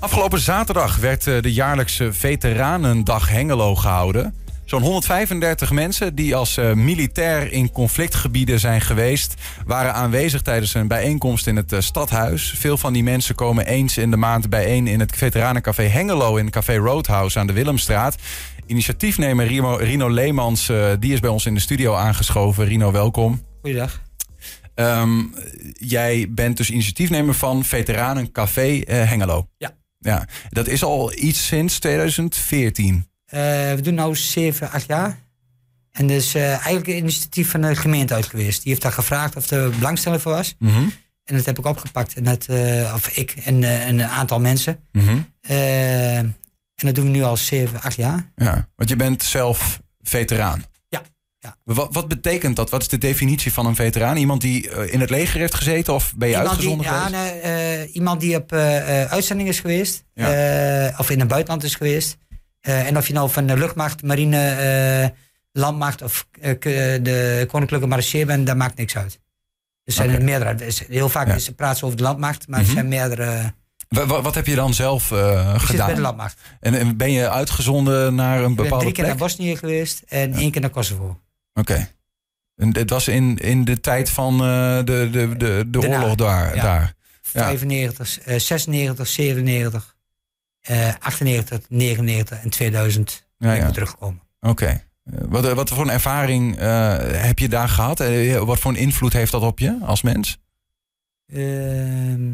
Afgelopen zaterdag werd eh, de jaarlijkse Veteranendag Hengelo gehouden. Zo'n 135 mensen die als eh, militair in conflictgebieden zijn geweest... waren aanwezig tijdens een bijeenkomst in het eh, stadhuis. Veel van die mensen komen eens in de maand bijeen... in het Veteranencafé Hengelo in Café Roadhouse aan de Willemstraat. Initiatiefnemer Rino, Rino Leemans die is bij ons in de studio aangeschoven. Rino, welkom. Goeiedag. Ehm, jij bent dus initiatiefnemer van Veteranencafé Hengelo. Ja. Ja, dat is al iets sinds 2014. Eh, we doen nu 7, 8 jaar. En eh, eigenlijk een initiatief van de gemeente uit geweest. Die heeft daar gevraagd of er belangstelling voor was. Mhm, En dat heb ik opgepakt. En dat, eh, of ik en, en een aantal mensen. mhm. En dat doen we nu al 7, 8 jaar. Ja, want je bent zelf veteraan. Ja, ja. Wat, wat betekent dat? Wat is de definitie van een veteraan? Iemand die eh, in het leger heeft gezeten of ben je Iemand die, uitgezonden ja, geweest? nee, eh, iemand die op eh, uitzending is geweest. Ja. of in het buitenland is geweest. En of je nou van de luchtmacht, marine, landmacht of de koninklijke marechaussee bent, dat maakt niks uit. Er zijn er meerdere. Er Heel vaak Ja. is, praten ze over de landmacht, maar Mhm. er zijn meerdere. Wa- wa- wat heb je dan zelf eh, Ik zit bij de gedaan? landmacht. En, en ben je uitgezonden naar een Ik ben bepaalde drie keer plek? naar Bosnië geweest en één keer naar Kosovo. Oké. En dit was in, in de tijd van eh, de, de, de, de Daarna, oorlog daar. ja. daar. Ja. 95, eh, 96, 97, eh 98, 99 en 2000 Ja, teruggekomen. Oké. Wat, eh, wat voor een ervaring eh, heb je daar gehad? Eh, Wat voor een invloed heeft dat op je als mens? Ehm,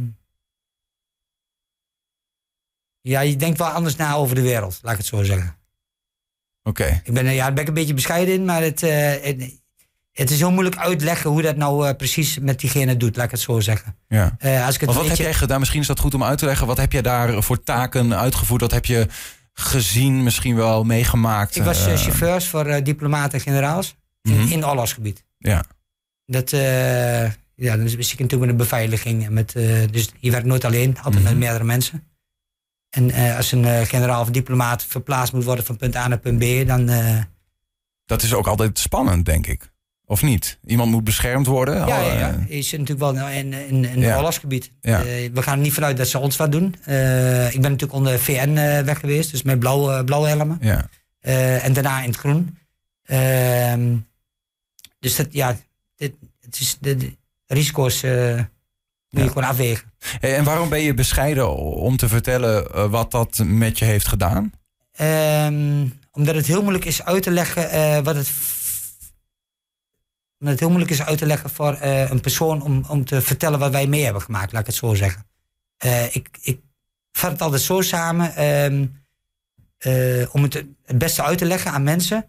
ja, je denkt wel anders na over de wereld, laat ik het zo zeggen. Oké. Ik ben, er- ja, daar ben ik een beetje bescheiden in, maar het, eh, het, het is heel moeilijk uitleggen hoe dat nou eh, precies met diegene doet, laat ik het zo zeggen. Ja. Eh, als ik het Want wat heb jij gedaan? Misschien is dat goed om uit te leggen. Wat heb jij daar voor taken uitgevoerd? Wat heb je gezien, misschien wel meegemaakt? Ik was chauffeurs voor eh, diplomaten en generaals in, Mhm. in oorlogsgebied. Ja. Dat, eh, ja, dan zit ik natuurlijk met de beveiliging. En met, dus je werkt nooit alleen, altijd Mhm. met meerdere mensen. En eh, als een eh, generaal of diplomaat verplaatst moet worden van punt A naar punt B, dan... eh, Dat is ook altijd spannend, denk ik. Of niet? Iemand moet beschermd worden. ja, ja, Al, ja. Je zit natuurlijk wel in, in, in Ja. een oorlogsgebied. Ja. We gaan er niet vanuit dat ze ons wat doen. Ik ben natuurlijk onder VN weg geweest, dus met blauwe, blauwe helmen. ja. En daarna in het groen. Ehm, dus dat, ja, dit, het is, de, de risico's moet je gewoon afwegen. Hey, en waarom ben je bescheiden om te vertellen eh, wat dat met je heeft gedaan? Ehm, omdat het heel moeilijk is uit te leggen eh, wat het. Omdat het heel moeilijk is uit te leggen voor eh, een persoon om, om te vertellen wat wij mee hebben gemaakt, laat ik het zo zeggen. Ik, ik vat het altijd zo samen ehm, eh, om het het beste uit te leggen aan mensen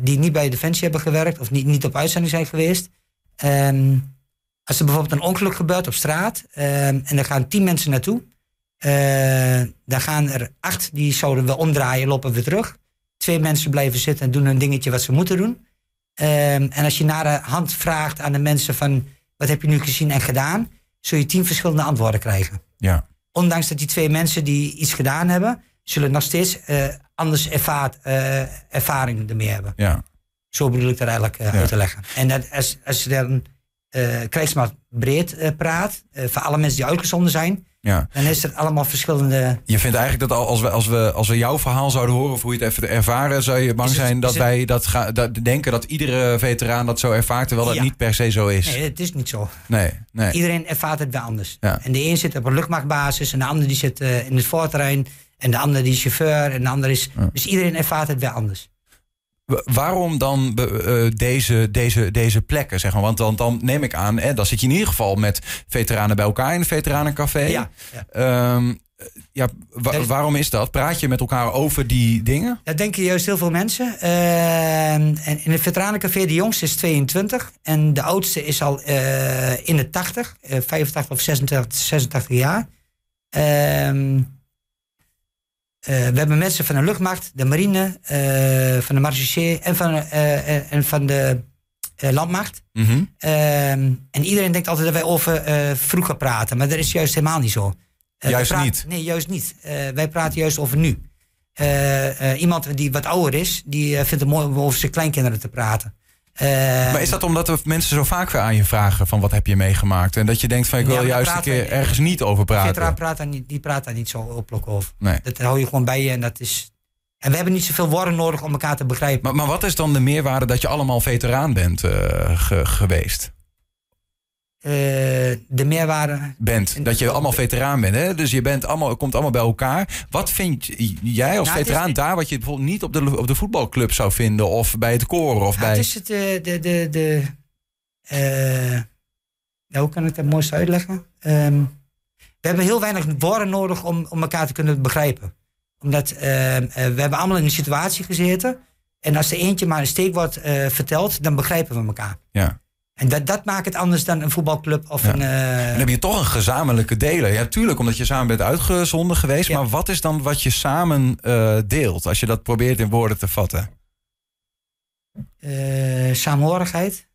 die niet bij Defensie hebben gewerkt of niet, niet op uitzending zijn geweest. Ehm, als er bijvoorbeeld een ongeluk gebeurt op straat ehm, en er gaan tien mensen naartoe, eh, dan gaan er acht die zouden we omdraaien, lopen weer terug. Twee mensen blijven zitten en doen een dingetje wat ze moeten doen. Ehm, en als je naar de hand vraagt aan de mensen van wat heb je nu gezien en gedaan, zul je tien verschillende antwoorden krijgen. Ja. Ondanks dat die twee mensen die iets gedaan hebben, zullen nog steeds eh, anders ervaart, eh, ervaring ermee hebben. Ja. Zo bedoel ik dat eigenlijk Ja. uit te leggen. En dat, als, als dan eh krijgsmacht breed eh, praat, eh, voor alle mensen die uitgezonden zijn, ja. dan is het allemaal verschillende Je vindt eigenlijk dat al- als we, als, we, als we jouw verhaal zouden horen of hoe je het even ervaren, zou je bang het- zijn dat het- wij dat, ga, dat denken dat iedere veteraan dat zo ervaart, terwijl dat Ja. niet per se zo is. Nee, het is niet zo. Nee, nee. Iedereen ervaart het wel anders. Ja. En de een zit op een luchtmachtbasis, en de ander die zit in het voorterrein, en de ander die is chauffeur, en de ander is. Dus iedereen ervaart het wel anders. Wa- Waarom dan eh, deze, deze, deze plekken? Zeg maar? Want dan, dan neem ik aan, hè, dan zit je in ieder geval met veteranen bij elkaar in een veteranencafé. Ja, ja. Ehm, ja, wa- Dat is- waarom is dat? Praat je met elkaar over die dingen? Dat denken juist heel veel mensen. Eh, en in het veteranencafé, de jongste is 22 en de oudste is al eh, in de 80, eh, 85 of 86, 86 jaar. Ehm, eh, we hebben mensen van de luchtmacht, de marine, eh, van de marechaussee en van, eh, eh, en van de eh, landmacht. Mhm. Ehm, en iedereen denkt altijd dat wij over eh, vroeger praten, maar dat is juist helemaal niet zo. Eh, Juist niet? Nee, juist niet. Eh, wij praten juist over nu. Eh, eh, iemand die wat ouder is, die eh, vindt het mooi om over zijn kleinkinderen te praten. Eh, Maar is dat omdat er mensen zo vaak weer aan je vragen van wat heb je meegemaakt? En dat je denkt van ik wil juist een keer we- ergens niet over praten. veteraan praat daar niet, die praat daar niet zo openlijk over. Nee. Dat hou je gewoon bij je en dat is... En we hebben niet zoveel woorden nodig om elkaar te begrijpen. Maar, maar wat is dan de meerwaarde dat je allemaal veteraan bent eh, ge- geweest? Eh, de meerwaarde... Bent. Dat je allemaal veteraan bent. Hè? Dus je bent allemaal, komt allemaal bij elkaar. Wat vind jij als Nou, veteraan is- daar wat je bijvoorbeeld niet op de, op de voetbalclub zou vinden? Of bij het koren? Of bij... het is het, eh, de... de, de eh, hoe kan ik dat het mooist uitleggen? Ehm, we hebben heel weinig woorden nodig om, om elkaar te kunnen begrijpen. Omdat ehm, eh, we hebben allemaal in een situatie gezeten. En als er eentje maar een steekwoord vertelt, dan begrijpen we elkaar. Ja. En dat, dat maakt het anders dan een voetbalclub of Ja. een... eh, Dan heb je toch een gezamenlijke deler. Ja, tuurlijk, omdat je samen bent uitgezonden geweest. Ja. Maar wat is dan wat je samen eh, deelt? Als je dat probeert in woorden te vatten. eh, samenhorigheid.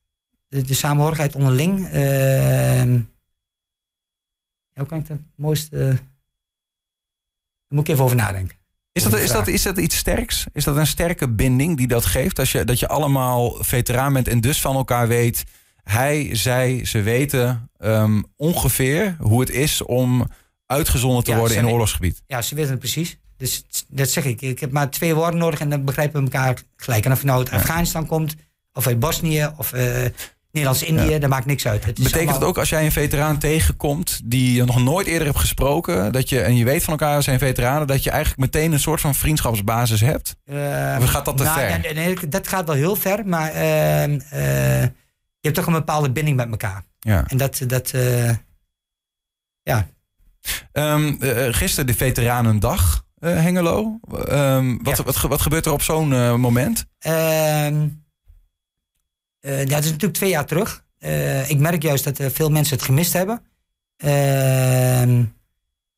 De, de samenhorigheid onderling. Ehm, ja, hoe kan ik dat het mooiste... Daar moet ik even over nadenken. Is dat, is, dat, is dat iets sterks? Is dat een sterke binding die dat geeft? Als je, dat je allemaal veteraan bent en dus van elkaar weet. Hij, zij, ze weten ehm, ongeveer hoe het is om uitgezonden te Ja, worden in een oorlogsgebied. Ja, ze weten het precies. Dus dat zeg ik. Ik heb maar twee woorden nodig en dan begrijpen we elkaar gelijk. En of je nou uit Afghanistan komt, of uit Bosnië, of eh Nederlands-Indië, dat maakt niks uit. Het Betekent het allemaal- ook als jij een veteraan tegenkomt die je nog nooit eerder hebt gesproken, dat je, en je weet van elkaar zijn veteranen, dat je eigenlijk meteen een soort van vriendschapsbasis hebt? Eh, Of gaat dat te nou, ver? nee, nee, dat gaat wel heel ver, maar ehm, eh, hebt toch een bepaalde binding met elkaar. Ja. En dat, dat eh, ja, Ehm, eh, gisteren de Veteranendag, eh, Hengelo. Ehm, wat, Ja. wat, ge- wat gebeurt er op zo'n moment? Ehm, eh, ja, het is natuurlijk twee jaar terug. Ik merk juist dat veel mensen het gemist hebben. Ehm,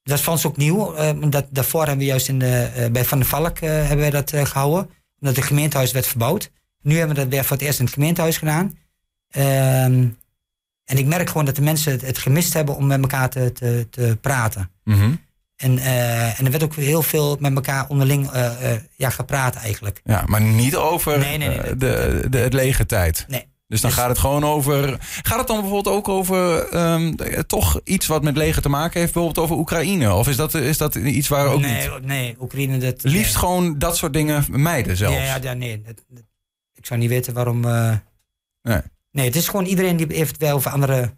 dat is voor ons ook nieuw. omdat daarvoor hebben we juist in de, bij Van der Valk hebben wij dat eh, gehouden. Omdat het gemeentehuis werd verbouwd. Nu hebben we dat weer voor het eerst in het gemeentehuis gedaan. Ehm, en ik merk gewoon dat de mensen het, het gemist hebben om met elkaar te, te, te praten. Mhm. En, eh, en er werd ook heel veel met elkaar onderling eh, eh, ja, gepraat eigenlijk. Ja, maar niet over Nee, nee, nee, dat- de, de, het lege tijd. Nee. Dus dan Dus- gaat het gewoon over. Gaat het dan bijvoorbeeld ook over ehm, eh, toch iets wat met leger te maken heeft, bijvoorbeeld over Oekraïne? Of is dat, is dat iets waar ook nee, niet? nee, Oekraïne dat... Liefst gewoon dat soort dingen mijden zelfs. Ja, ja, nee. dat- dat- ik zou niet weten waarom... Nee. Nee, het is gewoon iedereen die heeft wel over andere,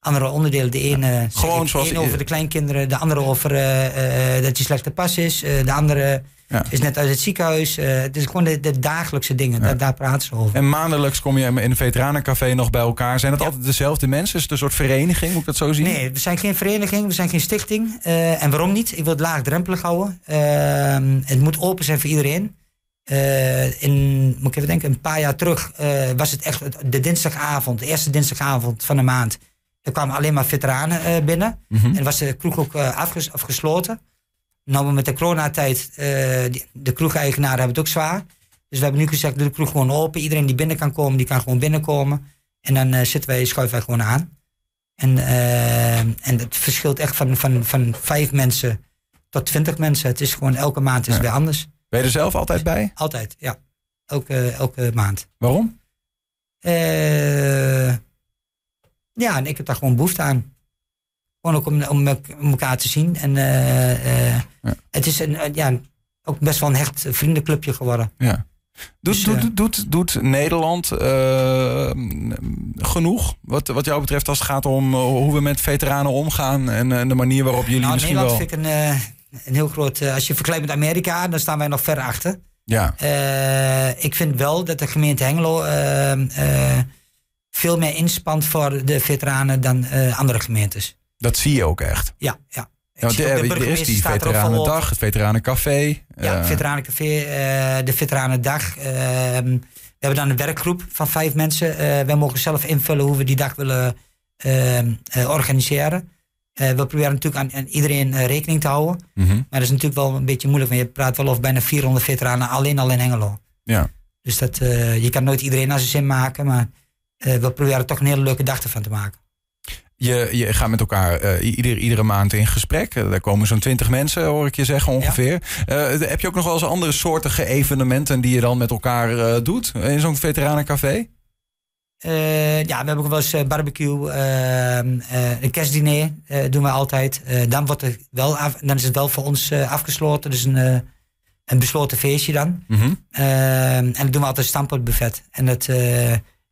andere onderdelen. De ene, zeg Gewoon zoals de ene over de kleinkinderen, de andere over eh, eh, dat je slecht te pas is. eh, de andere Ja. is net uit het ziekenhuis. het is gewoon de, de dagelijkse dingen, daar, daar praten ze over. En maandelijks kom je in een veteranencafé nog bij elkaar. Zijn het Ja. altijd dezelfde mensen? Is het een soort vereniging? Moet ik dat zo zien? Nee, we zijn geen vereniging, we zijn geen stichting. En waarom niet? Ik wil het laagdrempelig houden. Ehm, het moet open zijn voor iedereen. Eh, in, moet ik even denken, een paar jaar terug eh, was het echt de dinsdagavond, de eerste dinsdagavond van de maand. Er kwamen alleen maar veteranen eh, binnen. Mhm. En was de kroeg ook afges- afgesloten. Nou, met de coronatijd, die- de kroegeigenaren hebben het ook zwaar. Dus we hebben nu gezegd, doe de kroeg gewoon open. Iedereen die binnen kan komen, die kan gewoon binnenkomen. En dan zitten wij, schuiven wij gewoon aan. En, en het verschilt echt van, van, van vijf mensen tot twintig mensen. Het is gewoon elke maand is Ja. weer anders. Ben je er zelf altijd bij? Altijd, ja. Elke, elke maand. Waarom? Eh, ja, en ik heb daar gewoon behoefte aan. Gewoon ook om, om, elkaar te zien. En eh, eh, Ja. het is een, ja, ook best wel een hecht vriendenclubje geworden. Ja. Doet, Dus, doet, doet, doet, Nederland genoeg wat, wat jou betreft als het gaat om hoe we met veteranen omgaan en, eh, de manier waarop jullie nou, misschien Nederland wel... vind ik een, een heel groot... eh, als je vergelijkt met Amerika, dan staan wij nog ver achter. Ja, Eh, ik vind wel dat de gemeente Hengelo eh, eh, veel meer inspant voor de veteranen dan andere gemeentes. dat zie je ook echt. Ja, ja. Ik Ja, want ook de er is die er. Veteranendag, het Veteranencafé. Ja, eh, Veteranencafé, de Veteranendag. Ehm, we hebben dan een werkgroep van vijf mensen. Eh wij mogen zelf invullen hoe we die dag willen ehm, eh, organiseren. Eh, we proberen natuurlijk aan, aan iedereen eh, rekening te houden. mhm, Maar dat is natuurlijk wel een beetje moeilijk. Want je praat wel over bijna 400 veteranen alleen al in Hengelo. ja. Dus dat, eh, je kan nooit iedereen naar zijn zin maken. Maar we proberen toch een hele leuke dag ervan te maken. Je, je gaat met elkaar ieder, iedere maand in gesprek. Daar komen zo'n twintig mensen, hoor ik je zeggen ongeveer. Heb je ook nog wel eens andere soortige evenementen die je dan met elkaar doet in zo'n veteranencafé? Eh, ja, we hebben ook wel eens eh, barbecue, ehm, eh, een kerstdiner doen we altijd. Dan, wordt er wel af, dan is het wel voor ons afgesloten, dus een, een besloten feestje dan. Mhm. Ehm, en dan doen we altijd stamppotbuffet. En dat,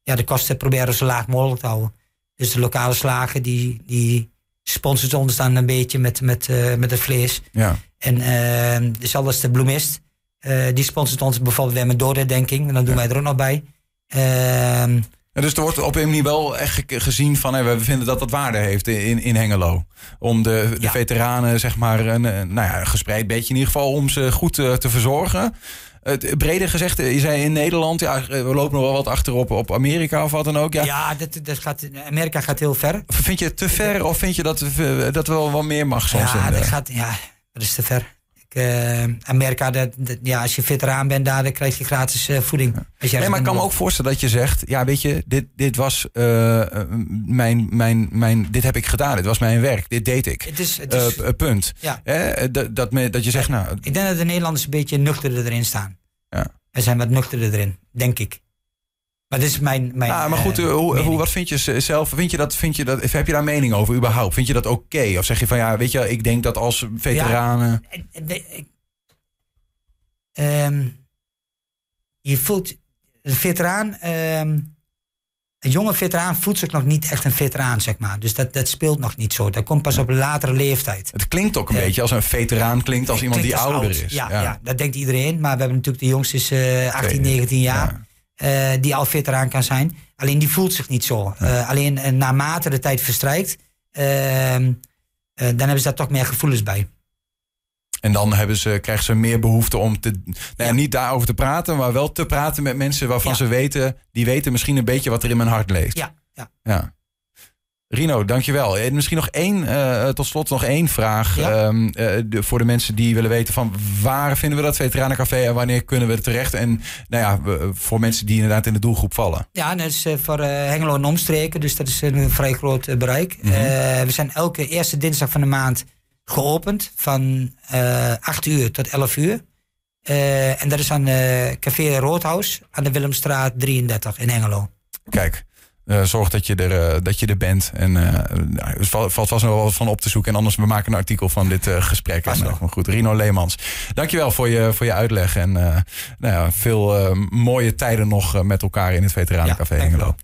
ja, de kosten proberen we zo laag mogelijk te houden. Dus de lokale slager die, die sponsort ons dan een beetje met, met, met het vlees. Ja. En uh, dezelfde als de bloemist. die sponsort ons bijvoorbeeld weer met doordenking. En dan doen wij er ook nog bij. Ehm, Ja, dus er wordt op een manier wel echt ge- gezien van we vinden dat dat waarde heeft in, in Hengelo. Om de, de Ja. veteranen, zeg maar, een, eh, nou ja, een gespreid beetje in ieder geval, om ze goed eh, te verzorgen. Het, breder gezegd, eh, je zei in Nederland, ja, we lopen nog wel wat achterop op Amerika of wat dan ook. Ja. ja, dat, dat gaat, Amerika gaat heel ver. Vind je het te ver of vind je dat, dat wel wat meer mag soms? ja, in de- dat gaat, ja, dat is te ver. Eh, Amerika, dat, dat- ja, als je veteraan bent daar, dan krijg je gratis eh, voeding. Als je Nee, maar ik kan me ook voorstellen dat je zegt, ja, weet je, dit, dit was eh, mijn, mijn, mijn, dit heb ik gedaan, dit was mijn werk, dit deed ik. Het is, het is, p- punt. ja. Dat, dat, me, dat je zegt, nou, Ik denk dat de Nederlanders een beetje nuchterder erin staan. Ja. We zijn wat nuchterder erin, denk ik. Maar dit is mijn. mijn Ah, maar goed, eh, eh, hoe, wat vind je zelf? Vind je dat, vind je dat, heb je daar mening over überhaupt? Vind je dat oké? Of zeg je van ja, weet je, ik denk dat als veteranen. De- ik- ehm, je voelt. Een veteraan. ehm, een jonge veteraan voelt zich nog niet echt een veteraan, zeg maar. Dus dat, dat speelt nog niet zo. Dat komt pas op latere leeftijd. Het klinkt ook een Ja. beetje als een veteraan klinkt als iemand die als ouder oud. is. Ja, ja. dat denkt iedereen. Maar we hebben natuurlijk de jongste is eh 18, Twee, 19 jaar. Eh, die al veteraan kan zijn. Alleen die voelt zich niet zo. Eh, alleen eh, naarmate de tijd verstrijkt, ehm, eh, dan hebben ze daar toch meer gevoelens bij. En dan hebben ze, krijgen ze meer behoefte om te, nou ja, Ja. niet daarover te praten, maar wel te praten met mensen waarvan Ja. ze weten, die weten misschien een beetje wat er in mijn hart leeft. Ja, ja. Ja. Rino, dankjewel. En misschien nog één, eh, tot slot nog één vraag. Ja. Ehm, eh, de- voor de mensen die willen weten van waar vinden we dat Veteranencafé en wanneer kunnen we er terecht? En nou ja, voor mensen die inderdaad in de doelgroep vallen. Ja, dat is eh, voor eh, Hengelo en omstreken, dus dat is een vrij groot eh, bereik. Mhm. Eh, we zijn elke eerste dinsdag van de maand geopend van eh 8 uur tot 11 uur. Eh, en dat is aan eh, Café Roodhuis aan de Willemstraat 33 in Hengelo. Kijk, eh, zorg dat je, er, eh, dat je er bent. En er valt, valt vast nog wel wat van op te zoeken. En anders, we maken een artikel van dit gesprek. Vast En, nog. maar goed, Rino Leemans. Dankjewel voor je, voor je uitleg. En nou ja, veel mooie tijden nog met elkaar in het Veteranеncafé Ja, Hengelo.